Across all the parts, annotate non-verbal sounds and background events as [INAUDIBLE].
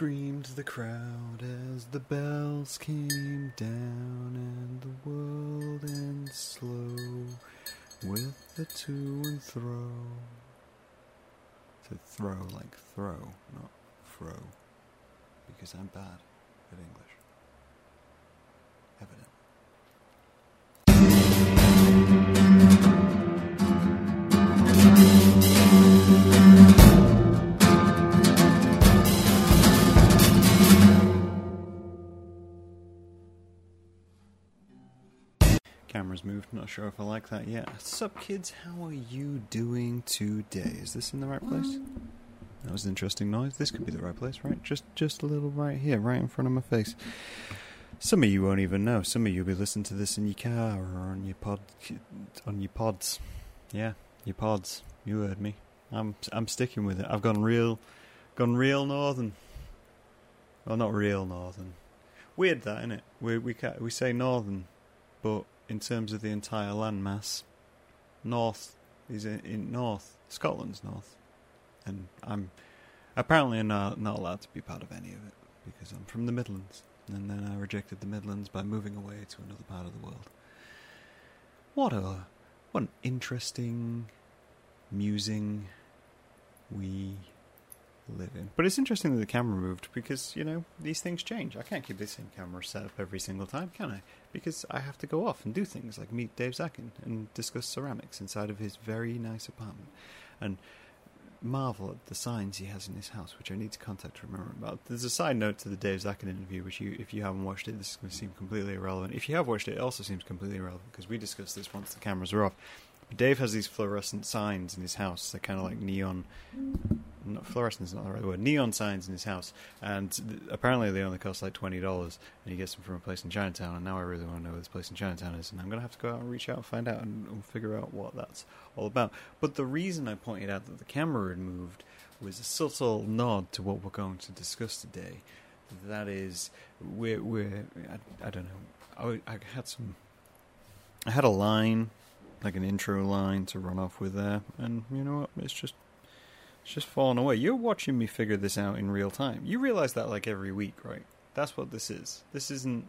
Screamed the crowd as the bells came down and the world ends slow with the to and fro. To throw like throw, not fro. Because I'm bad at English. Camera's moved, not sure if I like that yet. Sup kids, how are you doing today? Is this in the right place? Mm. That was an interesting noise. This could be the right place, right? Just just a little right here, right in front of my face. Some of you won't even know. Some of you will be listening to this in your car or on your pod on your pods. Yeah, your pods. You heard me. I'm I'm sticking with it. I've gone real gone real northern. Well, not real northern. Weird that, isn't it? We we we say northern, but in terms of the entire landmass, north is in, in north. Scotland's north, and I'm apparently not not allowed to be part of any of it because I'm from the Midlands, and then I rejected the Midlands by moving away to another part of the world. What a what an interesting musing we live in. But it's interesting that the camera moved because, you know, these things change. I can't keep the same camera set up every single time, can I? Because I have to go off and do things like meet Dave Zakin and discuss ceramics inside of his very nice apartment. And marvel at the signs he has in his house, which I need to contact to remember about. There's a side note to the Dave Zakin interview, which you, if you haven't watched it, this is going to seem completely irrelevant. If you have watched it, it also seems completely irrelevant because we discussed this once the cameras are off. Dave has these fluorescent signs in his house. They're kind of like neon. Not, fluorescent is not the right word. Neon signs in his house, and th- apparently they only cost like twenty dollars. And he gets them from a place in Chinatown. And now I really want to know where this place in Chinatown is, and I'm gonna have to go out and reach out and find out and, and figure out what that's all about. But the reason I pointed out that the camera had moved was a subtle nod to what we're going to discuss today. That is, we're we're I, I don't know. I, I had some. I had a line like an intro line to run off with there, and you know what? It's just it's just falling away. You're watching me figure this out in real time. You realize that like every week, right? That's what this is. This isn't.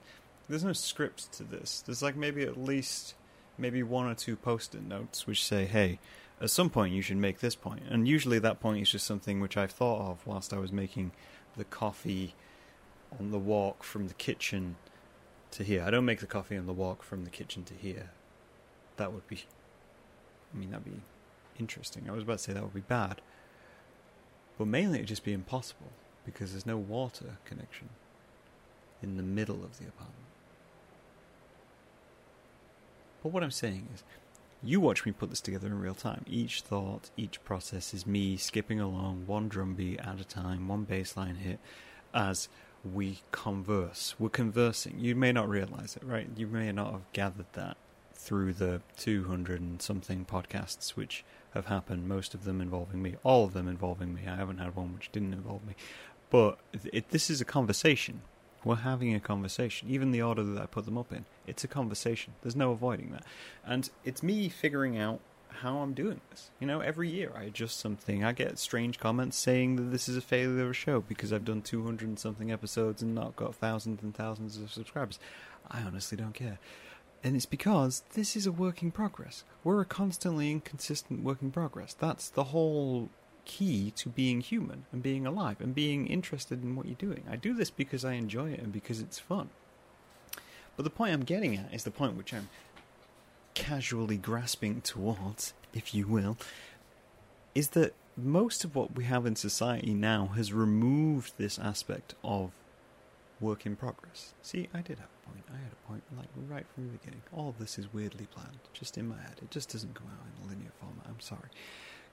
There's no script to this. There's like maybe at least maybe one or two post-it notes which say, "Hey, at some point you should make this point," and usually that point is just something which I've thought of whilst I was making the coffee on the walk from the kitchen to here. I don't make the coffee on the walk from the kitchen to here that would be. I mean, that'd be interesting. I was about to say that would be bad. But mainly it'd just be impossible because there's no water connection in the middle of the apartment. But what I'm saying is, you watch me put this together in real time. Each thought, each process is me skipping along one drum beat at a time, one bass line hit, as we converse. We're conversing. You may not realize it, right? You may not have gathered that through the 200 and something podcasts which have happened, most of them involving me, all of them involving me. I haven't had one which didn't involve me. But it, this is a conversation. We're having a conversation. Even the order that I put them up in, it's a conversation. There's no avoiding that. And it's me figuring out how I'm doing this. You know, every year I adjust something. I get strange comments saying that this is a failure of a show because I've done 200 and something episodes and not got thousands and thousands of subscribers. I honestly don't care. And it's because this is a work in progress. We're a constantly inconsistent work in progress. That's the whole key to being human and being alive and being interested in what you're doing. I do this because I enjoy it and because it's fun. But the point I'm getting at is the point which I'm casually grasping towards, if you will, is that most of what we have in society now has removed this aspect of work in progress. See, I did have a point. I had a point, like right from the beginning. All of this is weirdly planned, just in my head. It just doesn't come out in a linear format. I'm sorry.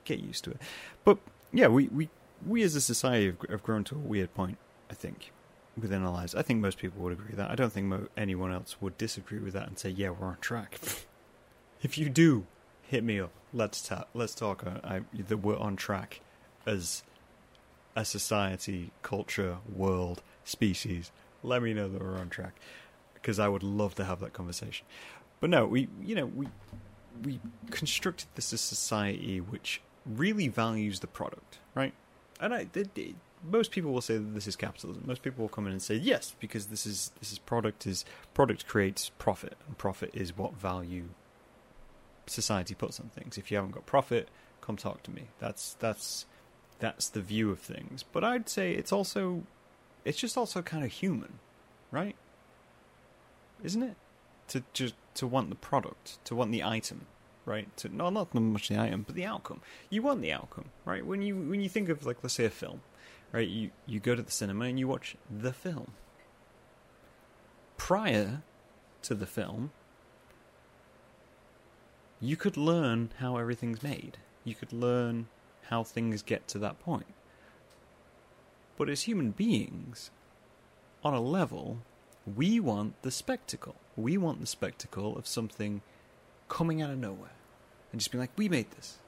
Get used to it. But yeah, we we we as a society have, have grown to a weird point. I think within our lives. I think most people would agree with that. I don't think mo- anyone else would disagree with that and say, "Yeah, we're on track." [LAUGHS] if you do, hit me up. Let's ta- let's talk. I, that we're on track as a society, culture, world, species. Let me know that we're on track because I would love to have that conversation. But no, we you know we we constructed this as a society which really values the product, right? And I, most people will say that this is capitalism. Most people will come in and say yes, because this is this is product is product creates profit, and profit is what value society puts on things. If you haven't got profit, come talk to me. That's that's that's the view of things. But I'd say it's also it's just also kind of human, right? Isn't it? To just to want the product, to want the item, right? To no, not much the item, but the outcome. You want the outcome, right? When you when you think of like let's say a film, right? You you go to the cinema and you watch the film. Prior to the film, you could learn how everything's made. You could learn how things get to that point. But as human beings, on a level, we want the spectacle. We want the spectacle of something coming out of nowhere and just being like, we made this.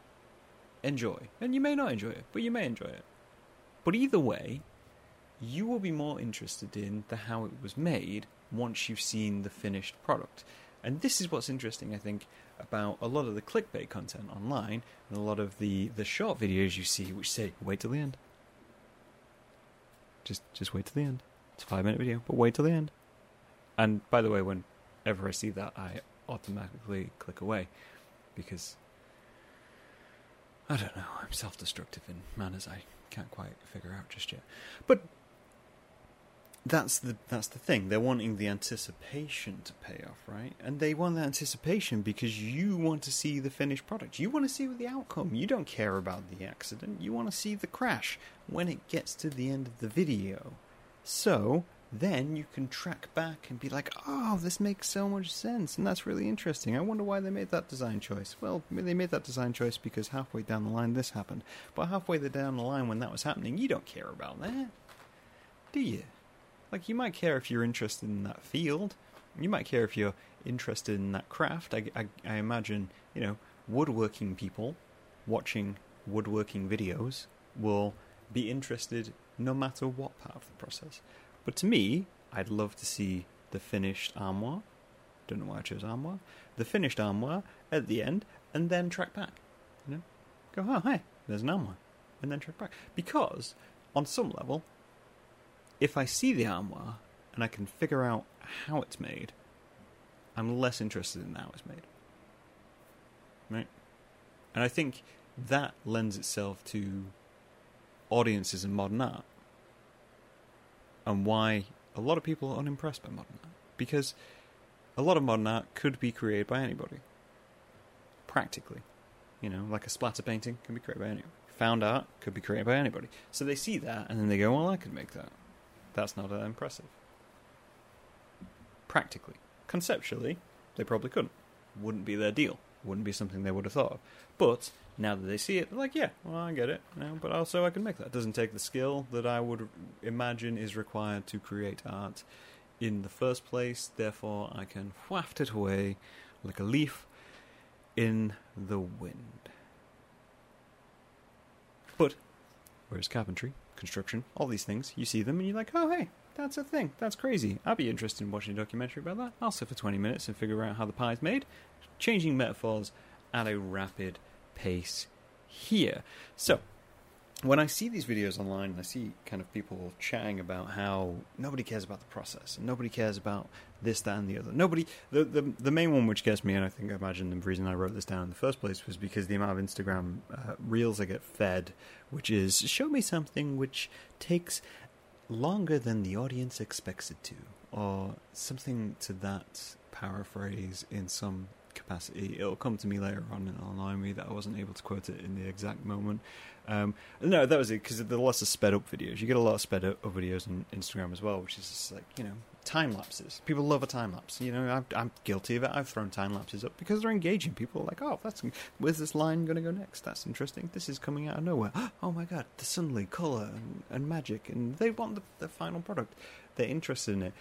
Enjoy. And you may not enjoy it, but you may enjoy it. But either way, you will be more interested in the how it was made once you've seen the finished product. And this is what's interesting, I think, about a lot of the clickbait content online and a lot of the, the short videos you see which say, wait till the end. Just just wait till the end. It's a five minute video, but wait till the end. And by the way, whenever I see that, I automatically click away because I don't know. I'm self destructive in manners I can't quite figure out just yet. But that's the that's the thing. They're wanting the anticipation to pay off, right? And they want the anticipation because you want to see the finished product. You want to see the outcome. You don't care about the accident. You want to see the crash when it gets to the end of the video. So then you can track back and be like, "Oh, this makes so much sense, and that's really interesting. I wonder why they made that design choice." Well, they made that design choice because halfway down the line this happened. But halfway down the line when that was happening, you don't care about that, do you? Like, you might care if you're interested in that field. You might care if you're interested in that craft. I, I, I imagine, you know, woodworking people watching woodworking videos will be interested no matter what part of the process. But to me, I'd love to see the finished armoire. Don't know why I chose armoire. The finished armoire at the end, and then track back. You know, go, oh, hey, there's an armoire, and then track back. Because on some level, if I see the armoire and I can figure out how it's made, I'm less interested in how it's made. Right? And I think that lends itself to audiences in modern art and why a lot of people are unimpressed by modern art. Because a lot of modern art could be created by anybody. Practically. You know, like a splatter painting can be created by anybody. Found art could be created by anybody. So they see that and then they go, well, I could make that. That's not that impressive. Practically. Conceptually, they probably couldn't. Wouldn't be their deal. Wouldn't be something they would have thought of. But now that they see it, they're like, yeah, well, I get it. You know, but also, I can make that. It doesn't take the skill that I would imagine is required to create art in the first place. Therefore, I can waft it away like a leaf in the wind. But, where's carpentry, construction, all these things, you see them and you're like, oh, hey, that's a thing. That's crazy. I'd be interested in watching a documentary about that. I'll sit for 20 minutes and figure out how the pie's made. Changing metaphors at a rapid pace here. So, when I see these videos online, and I see kind of people chatting about how nobody cares about the process and nobody cares about this, that, and the other. Nobody. The the, the main one which gets me, and I think I imagine the reason I wrote this down in the first place was because the amount of Instagram uh, reels I get fed, which is show me something which takes longer than the audience expects it to, or something to that paraphrase in some capacity. It'll come to me later on and it'll annoy me that I wasn't able to quote it in the exact moment. Um, no, that was it because there are lots of sped up videos. You get a lot of sped up videos on Instagram as well, which is just like you know time lapses. People love a time lapse. You know, I'm, I'm guilty of it. I've thrown time lapses up because they're engaging. People are like, oh, that's where's this line going to go next? That's interesting. This is coming out of nowhere. [GASPS] Oh my god, the suddenly color and, and magic, and they want the, the final product. They're interested in it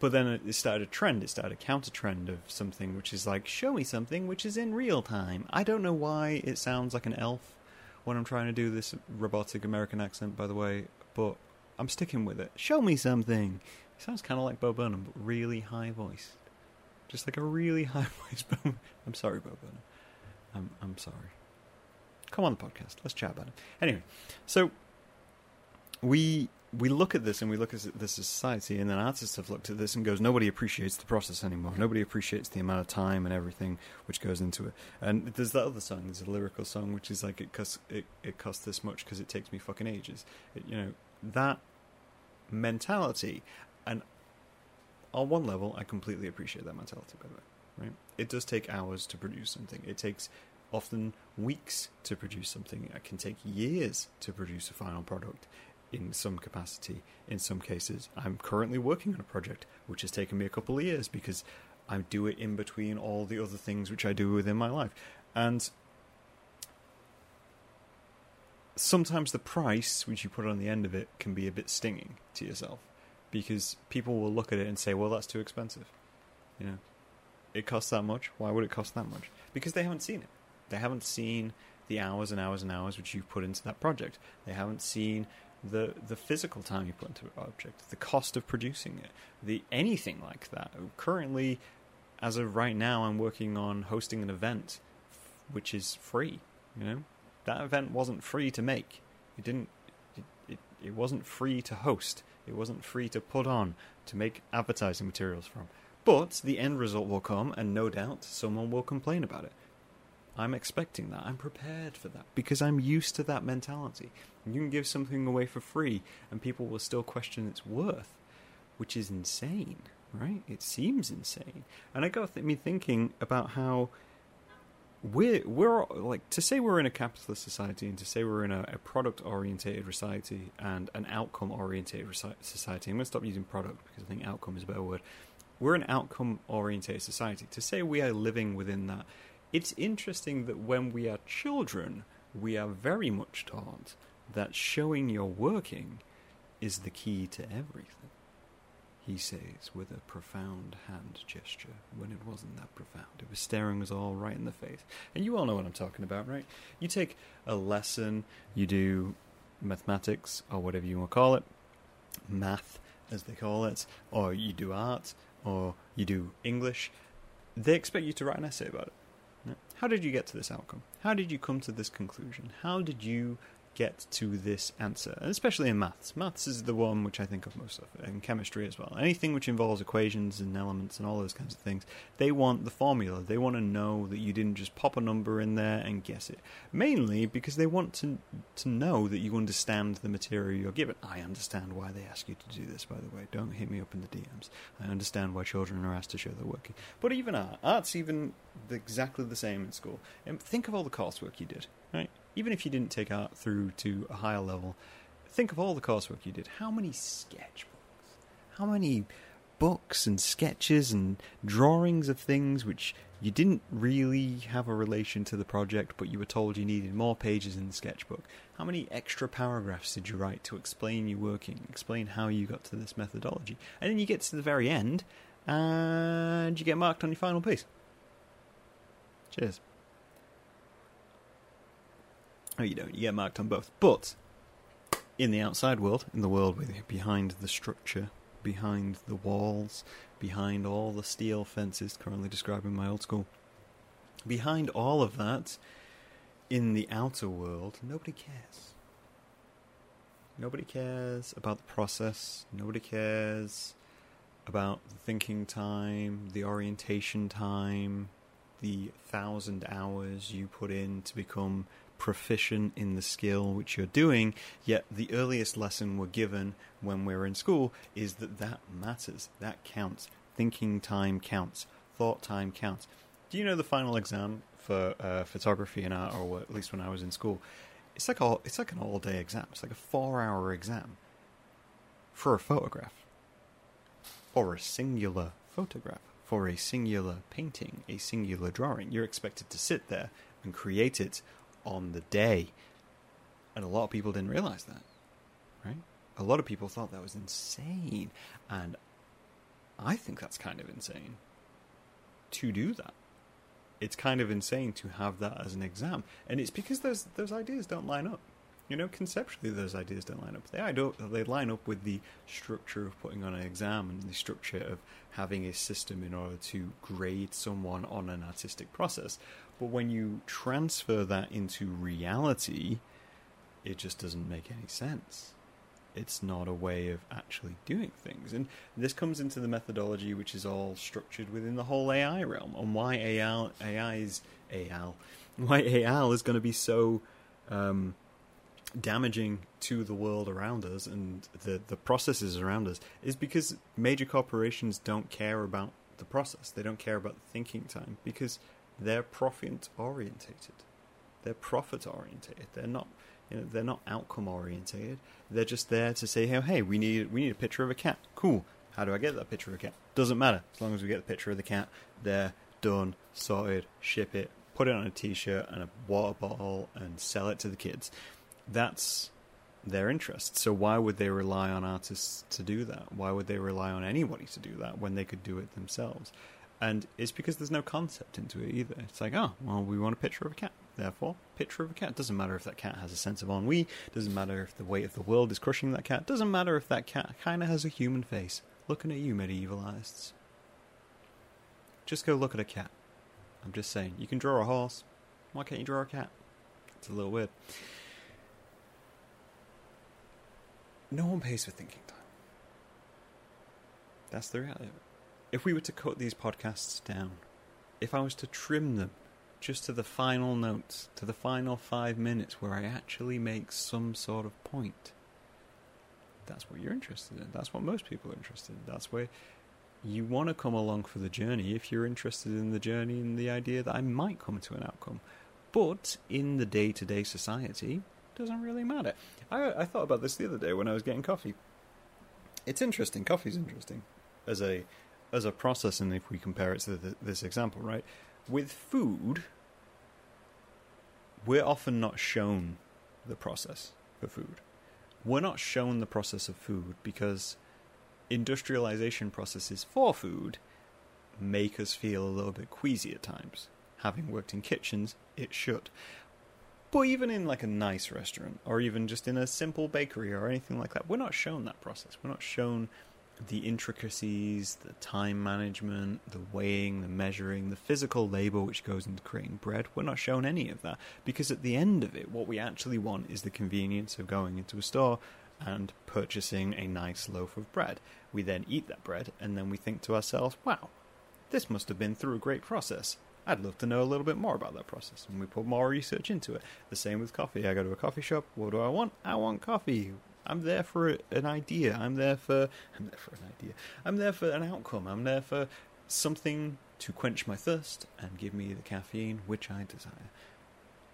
but then it started a trend. It started a counter trend of something which is like, show me something which is in real time. I don't know why it sounds like an elf when I'm trying to do this robotic American accent, by the way, but I'm sticking with it. Show me something. It sounds kind of like Bo Burnham, but really high voice. Just like a really [LAUGHS] high voice. I'm sorry, Bo Burnham. I'm, I'm sorry. Come on the podcast. Let's chat about it. Anyway, so we we look at this and we look at this as society, and then artists have looked at this and goes, nobody appreciates the process anymore. Nobody appreciates the amount of time and everything which goes into it. And there's that other song, there's a lyrical song which is like it costs it, it costs this much because it takes me fucking ages. It, you know that mentality, and on one level, I completely appreciate that mentality. By the way, right? It does take hours to produce something. It takes often weeks to produce something. It can take years to produce a final product in some capacity. In some cases, I'm currently working on a project which has taken me a couple of years because I do it in between all the other things which I do within my life. And sometimes the price which you put on the end of it can be a bit stinging to yourself because people will look at it and say, well, that's too expensive. You know, it costs that much. Why would it cost that much? Because they haven't seen it. They haven't seen the hours and hours and hours which you've put into that project. They haven't seen the the physical time you put into an object, the cost of producing it, the anything like that. Currently, as of right now, I'm working on hosting an event which is free. You know, that event wasn't free to make. It didn't. It, it, it wasn't free to host. It wasn't free to put on to make advertising materials from. But the end result will come, and no doubt someone will complain about it. I'm expecting that. I'm prepared for that because I'm used to that mentality. You can give something away for free and people will still question its worth, which is insane, right? It seems insane. And I got me thinking about how we're we're like to say we're in a capitalist society and to say we're in a, a product orientated society and an outcome orientated society. I'm going to stop using product because I think outcome is a better word. We're an outcome orientated society. To say we are living within that it's interesting that when we are children, we are very much taught that showing you're working is the key to everything. He says with a profound hand gesture when it wasn't that profound. It was staring us all right in the face. And you all know what I'm talking about, right? You take a lesson, you do mathematics or whatever you want to call it, math as they call it, or you do art, or you do English. They expect you to write an essay about it. How did you get to this outcome? How did you come to this conclusion? How did you get to this answer, especially in maths. Maths is the one which I think of most of, and chemistry as well. Anything which involves equations and elements and all those kinds of things, they want the formula. They want to know that you didn't just pop a number in there and guess it. Mainly because they want to to know that you understand the material you're given. I understand why they ask you to do this, by the way. Don't hit me up in the DMs. I understand why children are asked to show their working. But even art, art's even exactly the same in school. And think of all the coursework you did, right? Even if you didn't take art through to a higher level, think of all the coursework you did. How many sketchbooks? How many books and sketches and drawings of things which you didn't really have a relation to the project, but you were told you needed more pages in the sketchbook? How many extra paragraphs did you write to explain your working, explain how you got to this methodology? And then you get to the very end, and you get marked on your final piece. Cheers. Oh, you don't. You get marked on both. But in the outside world, in the world behind the structure, behind the walls, behind all the steel fences, currently describing my old school, behind all of that, in the outer world, nobody cares. Nobody cares about the process. Nobody cares about the thinking time, the orientation time, the thousand hours you put in to become proficient in the skill which you're doing, yet the earliest lesson we're given when we're in school is that that matters, that counts. Thinking time counts, thought time counts. Do you know the final exam for uh, photography and art, or at least when I was in school? It's like it's like an all day exam. It's like a four hour exam for a photograph, or a singular photograph, for a singular painting, a singular drawing. You're expected to sit there and create it on the day. And a lot of people didn't realize that, right? A lot of people thought that was insane. And I think that's kind of insane to do that. It's kind of insane to have that as an exam. And it's because those those ideas don't line up. You know, conceptually those ideas don't line up. They don't they line up with the structure of putting on an exam and the structure of having a system in order to grade someone on an artistic process. But when you transfer that into reality, it just doesn't make any sense. It's not a way of actually doing things. And this comes into the methodology which is all structured within the whole AI realm on why AI, is AI, [LAUGHS] why AI is going to be so um, damaging to the world around us and the, the processes around us is because major corporations don't care about the process. They don't care about the thinking time because they're profit orientated. They're profit orientated. They're not you know, they're not outcome orientated. They're just there to say, hey, hey, we need we need a picture of a cat. Cool. How do I get that picture of a cat? Doesn't matter. As long as we get the picture of the cat, they're done, sorted, ship it, put it on a t-shirt and a water bottle and sell it to the kids. That's their interest. So why would they rely on artists to do that? Why would they rely on anybody to do that when they could do it themselves? And it's because there's no concept into it either. It's like, oh, well, we want a picture of a cat. Therefore, picture of a cat. Doesn't matter if that cat has a sense of ennui. Doesn't matter if the weight of the world is crushing that cat. Doesn't matter if that cat kind of has a human face. Looking at you, medievalists. Just go look at a cat. I'm just saying. You can draw a horse. Why can't you draw a cat? It's a little weird. No one pays for thinking time. That's the reality. If we were to cut these podcasts down, if I was to trim them just to the final notes, to the final five minutes where I actually make some sort of point, that's what you're interested in. That's what most people are interested in. That's where you want to come along for the journey if you're interested in the journey and the idea that I might come to an outcome. But in the day to day society, doesn't really matter. I, I thought about this the other day when I was getting coffee. It's interesting. Coffee's interesting as a as a process, and if we compare it to the, this example, right? With food, we're often not shown the process for food. We're not shown the process of food because industrialization processes for food make us feel a little bit queasy at times. Having worked in kitchens, it should. But even in like a nice restaurant, or even just in a simple bakery or anything like that, we're not shown that process. We're not shown the intricacies, the time management, the weighing, the measuring, the physical labor which goes into creating bread. We're not shown any of that because at the end of it, what we actually want is the convenience of going into a store and purchasing a nice loaf of bread. We then eat that bread and then we think to ourselves, wow, this must have been through a great process. I'd love to know a little bit more about that process. And we put more research into it. The same with coffee. I go to a coffee shop. What do I want? I want coffee. I'm there for an idea. I'm there for I'm there for an idea. I'm there for an outcome. I'm there for something to quench my thirst and give me the caffeine which I desire.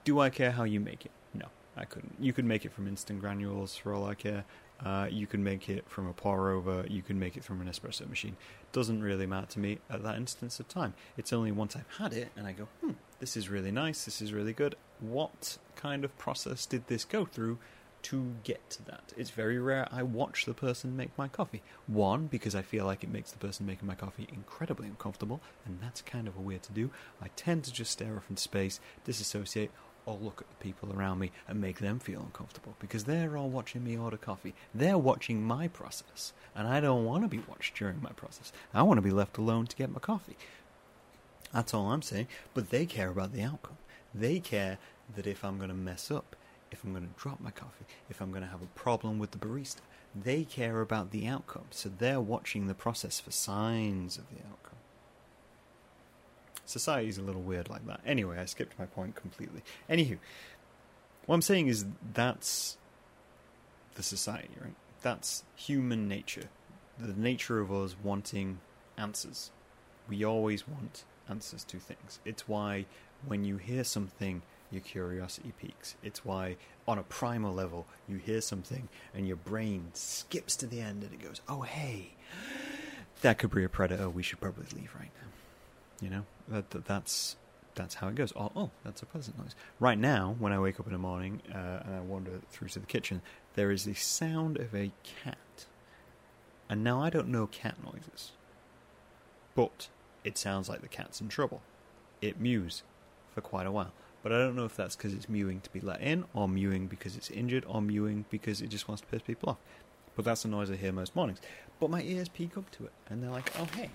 Do I care how you make it? No, I couldn't. You could make it from instant granules for all I care. Uh, you can make it from a pour over. You can make it from an espresso machine. It Doesn't really matter to me at that instance of time. It's only once I've had it and I go, hmm, this is really nice. This is really good. What kind of process did this go through? to get to that. It's very rare I watch the person make my coffee. One, because I feel like it makes the person making my coffee incredibly uncomfortable, and that's kind of a weird to do. I tend to just stare off into space, disassociate, or look at the people around me and make them feel uncomfortable because they're all watching me order coffee. They're watching my process, and I don't want to be watched during my process. I want to be left alone to get my coffee. That's all I'm saying. But they care about the outcome. They care that if I'm going to mess up, if I'm going to drop my coffee, if I'm going to have a problem with the barista. They care about the outcome, so they're watching the process for signs of the outcome. Society's a little weird like that. Anyway, I skipped my point completely. Anywho, what I'm saying is that's the society, right? That's human nature. The nature of us wanting answers. We always want answers to things. It's why when you hear something your curiosity peaks. It's why, on a primal level, you hear something and your brain skips to the end and it goes, oh, hey, that could be a predator. We should probably leave right now. You know, that, that that's that's how it goes. Oh, oh, that's a pleasant noise. Right now, when I wake up in the morning uh, and I wander through to the kitchen, there is the sound of a cat. And now I don't know cat noises, but it sounds like the cat's in trouble. It mews for quite a while. But I don't know if that's because it's mewing to be let in, or mewing because it's injured, or mewing because it just wants to piss people off. But that's the noise I hear most mornings. But my ears peek up to it, and they're like, oh, hey,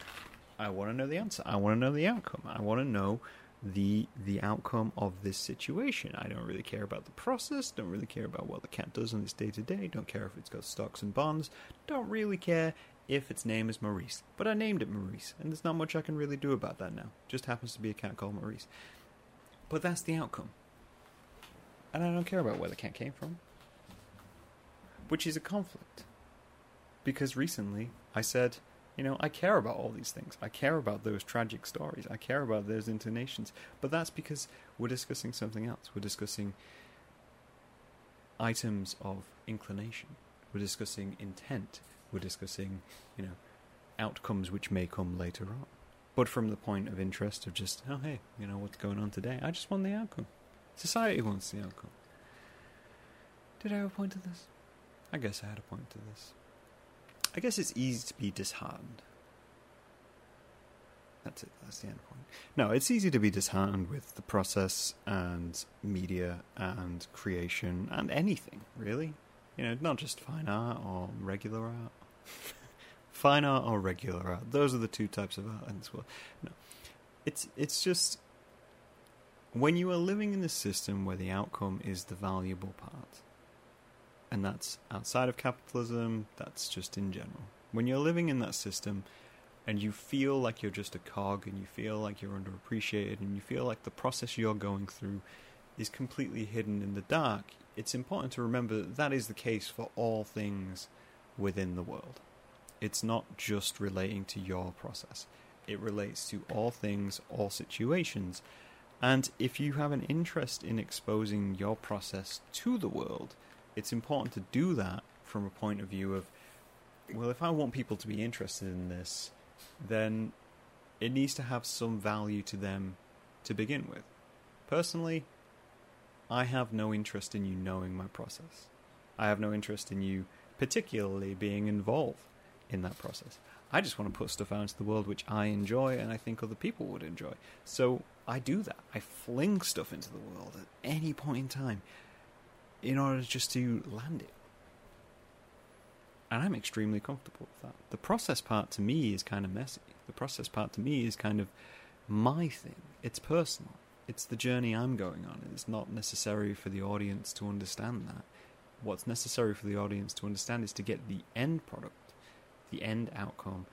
I want to know the answer. I want to know the outcome. I want to know the the outcome of this situation. I don't really care about the process, don't really care about what the cat does on its day to day, don't care if it's got stocks and bonds, don't really care if its name is Maurice. But I named it Maurice, and there's not much I can really do about that now. Just happens to be a cat called Maurice. But that's the outcome. And I don't care about where the cat came from. Which is a conflict. Because recently I said, you know, I care about all these things. I care about those tragic stories. I care about those intonations. But that's because we're discussing something else. We're discussing items of inclination. We're discussing intent. We're discussing, you know, outcomes which may come later on. But from the point of interest of just, oh, hey, you know, what's going on today? I just want the outcome. Society wants the outcome. Did I have a point to this? I guess I had a point to this. I guess it's easy to be disheartened. That's it. That's the end point. No, it's easy to be disheartened with the process and media and creation and anything, really. You know, not just fine art or regular art. [LAUGHS] fine art or regular art. Those are the two types of art in this world. No. It's it's just when you are living in a system where the outcome is the valuable part and that's outside of capitalism, that's just in general. When you're living in that system and you feel like you're just a cog and you feel like you're underappreciated and you feel like the process you're going through is completely hidden in the dark, it's important to remember that that is the case for all things within the world. It's not just relating to your process, it relates to all things, all situations. And if you have an interest in exposing your process to the world, it's important to do that from a point of view of, well, if I want people to be interested in this, then it needs to have some value to them to begin with. Personally, I have no interest in you knowing my process. I have no interest in you particularly being involved in that process. I just want to put stuff out into the world which I enjoy and I think other people would enjoy. So I do that. I fling stuff into the world at any point in time in order just to land it. And I'm extremely comfortable with that. The process part to me is kind of messy. The process part to me is kind of my thing. It's personal. It's the journey I'm going on. It's not necessary for the audience to understand that. What's necessary for the audience to understand is to get the end product, the end outcome,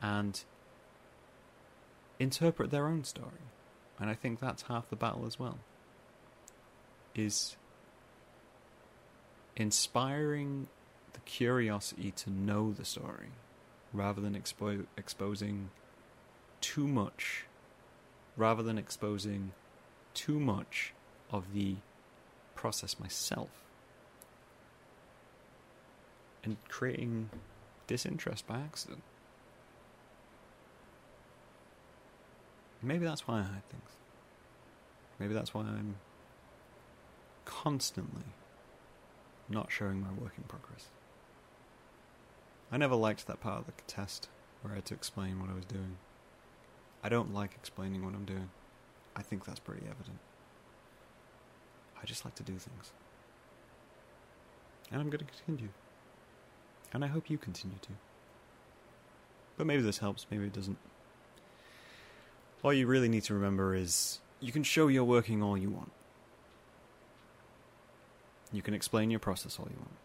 and interpret their own story. And I think that's half the battle as well. Is inspiring the curiosity to know the story rather than expo- exposing too much, rather than exposing too much of the process myself and creating disinterest by accident. Maybe that's why I hide things. Maybe that's why I'm constantly not showing my work in progress. I never liked that part of the test where I had to explain what I was doing. I don't like explaining what I'm doing. I think that's pretty evident. I just like to do things. And I'm going to continue. And I hope you continue to. But maybe this helps, maybe it doesn't. All you really need to remember is you can show you're working all you want. You can explain your process all you want.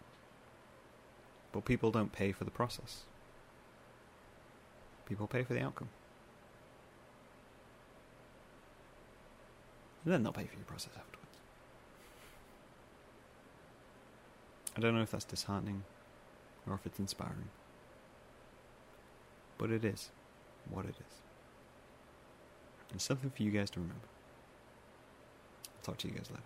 But people don't pay for the process. People pay for the outcome. And then they'll pay for your process afterwards. I don't know if that's disheartening or if it's inspiring. But it is what it is. And something for you guys to remember. I'll talk to you guys later.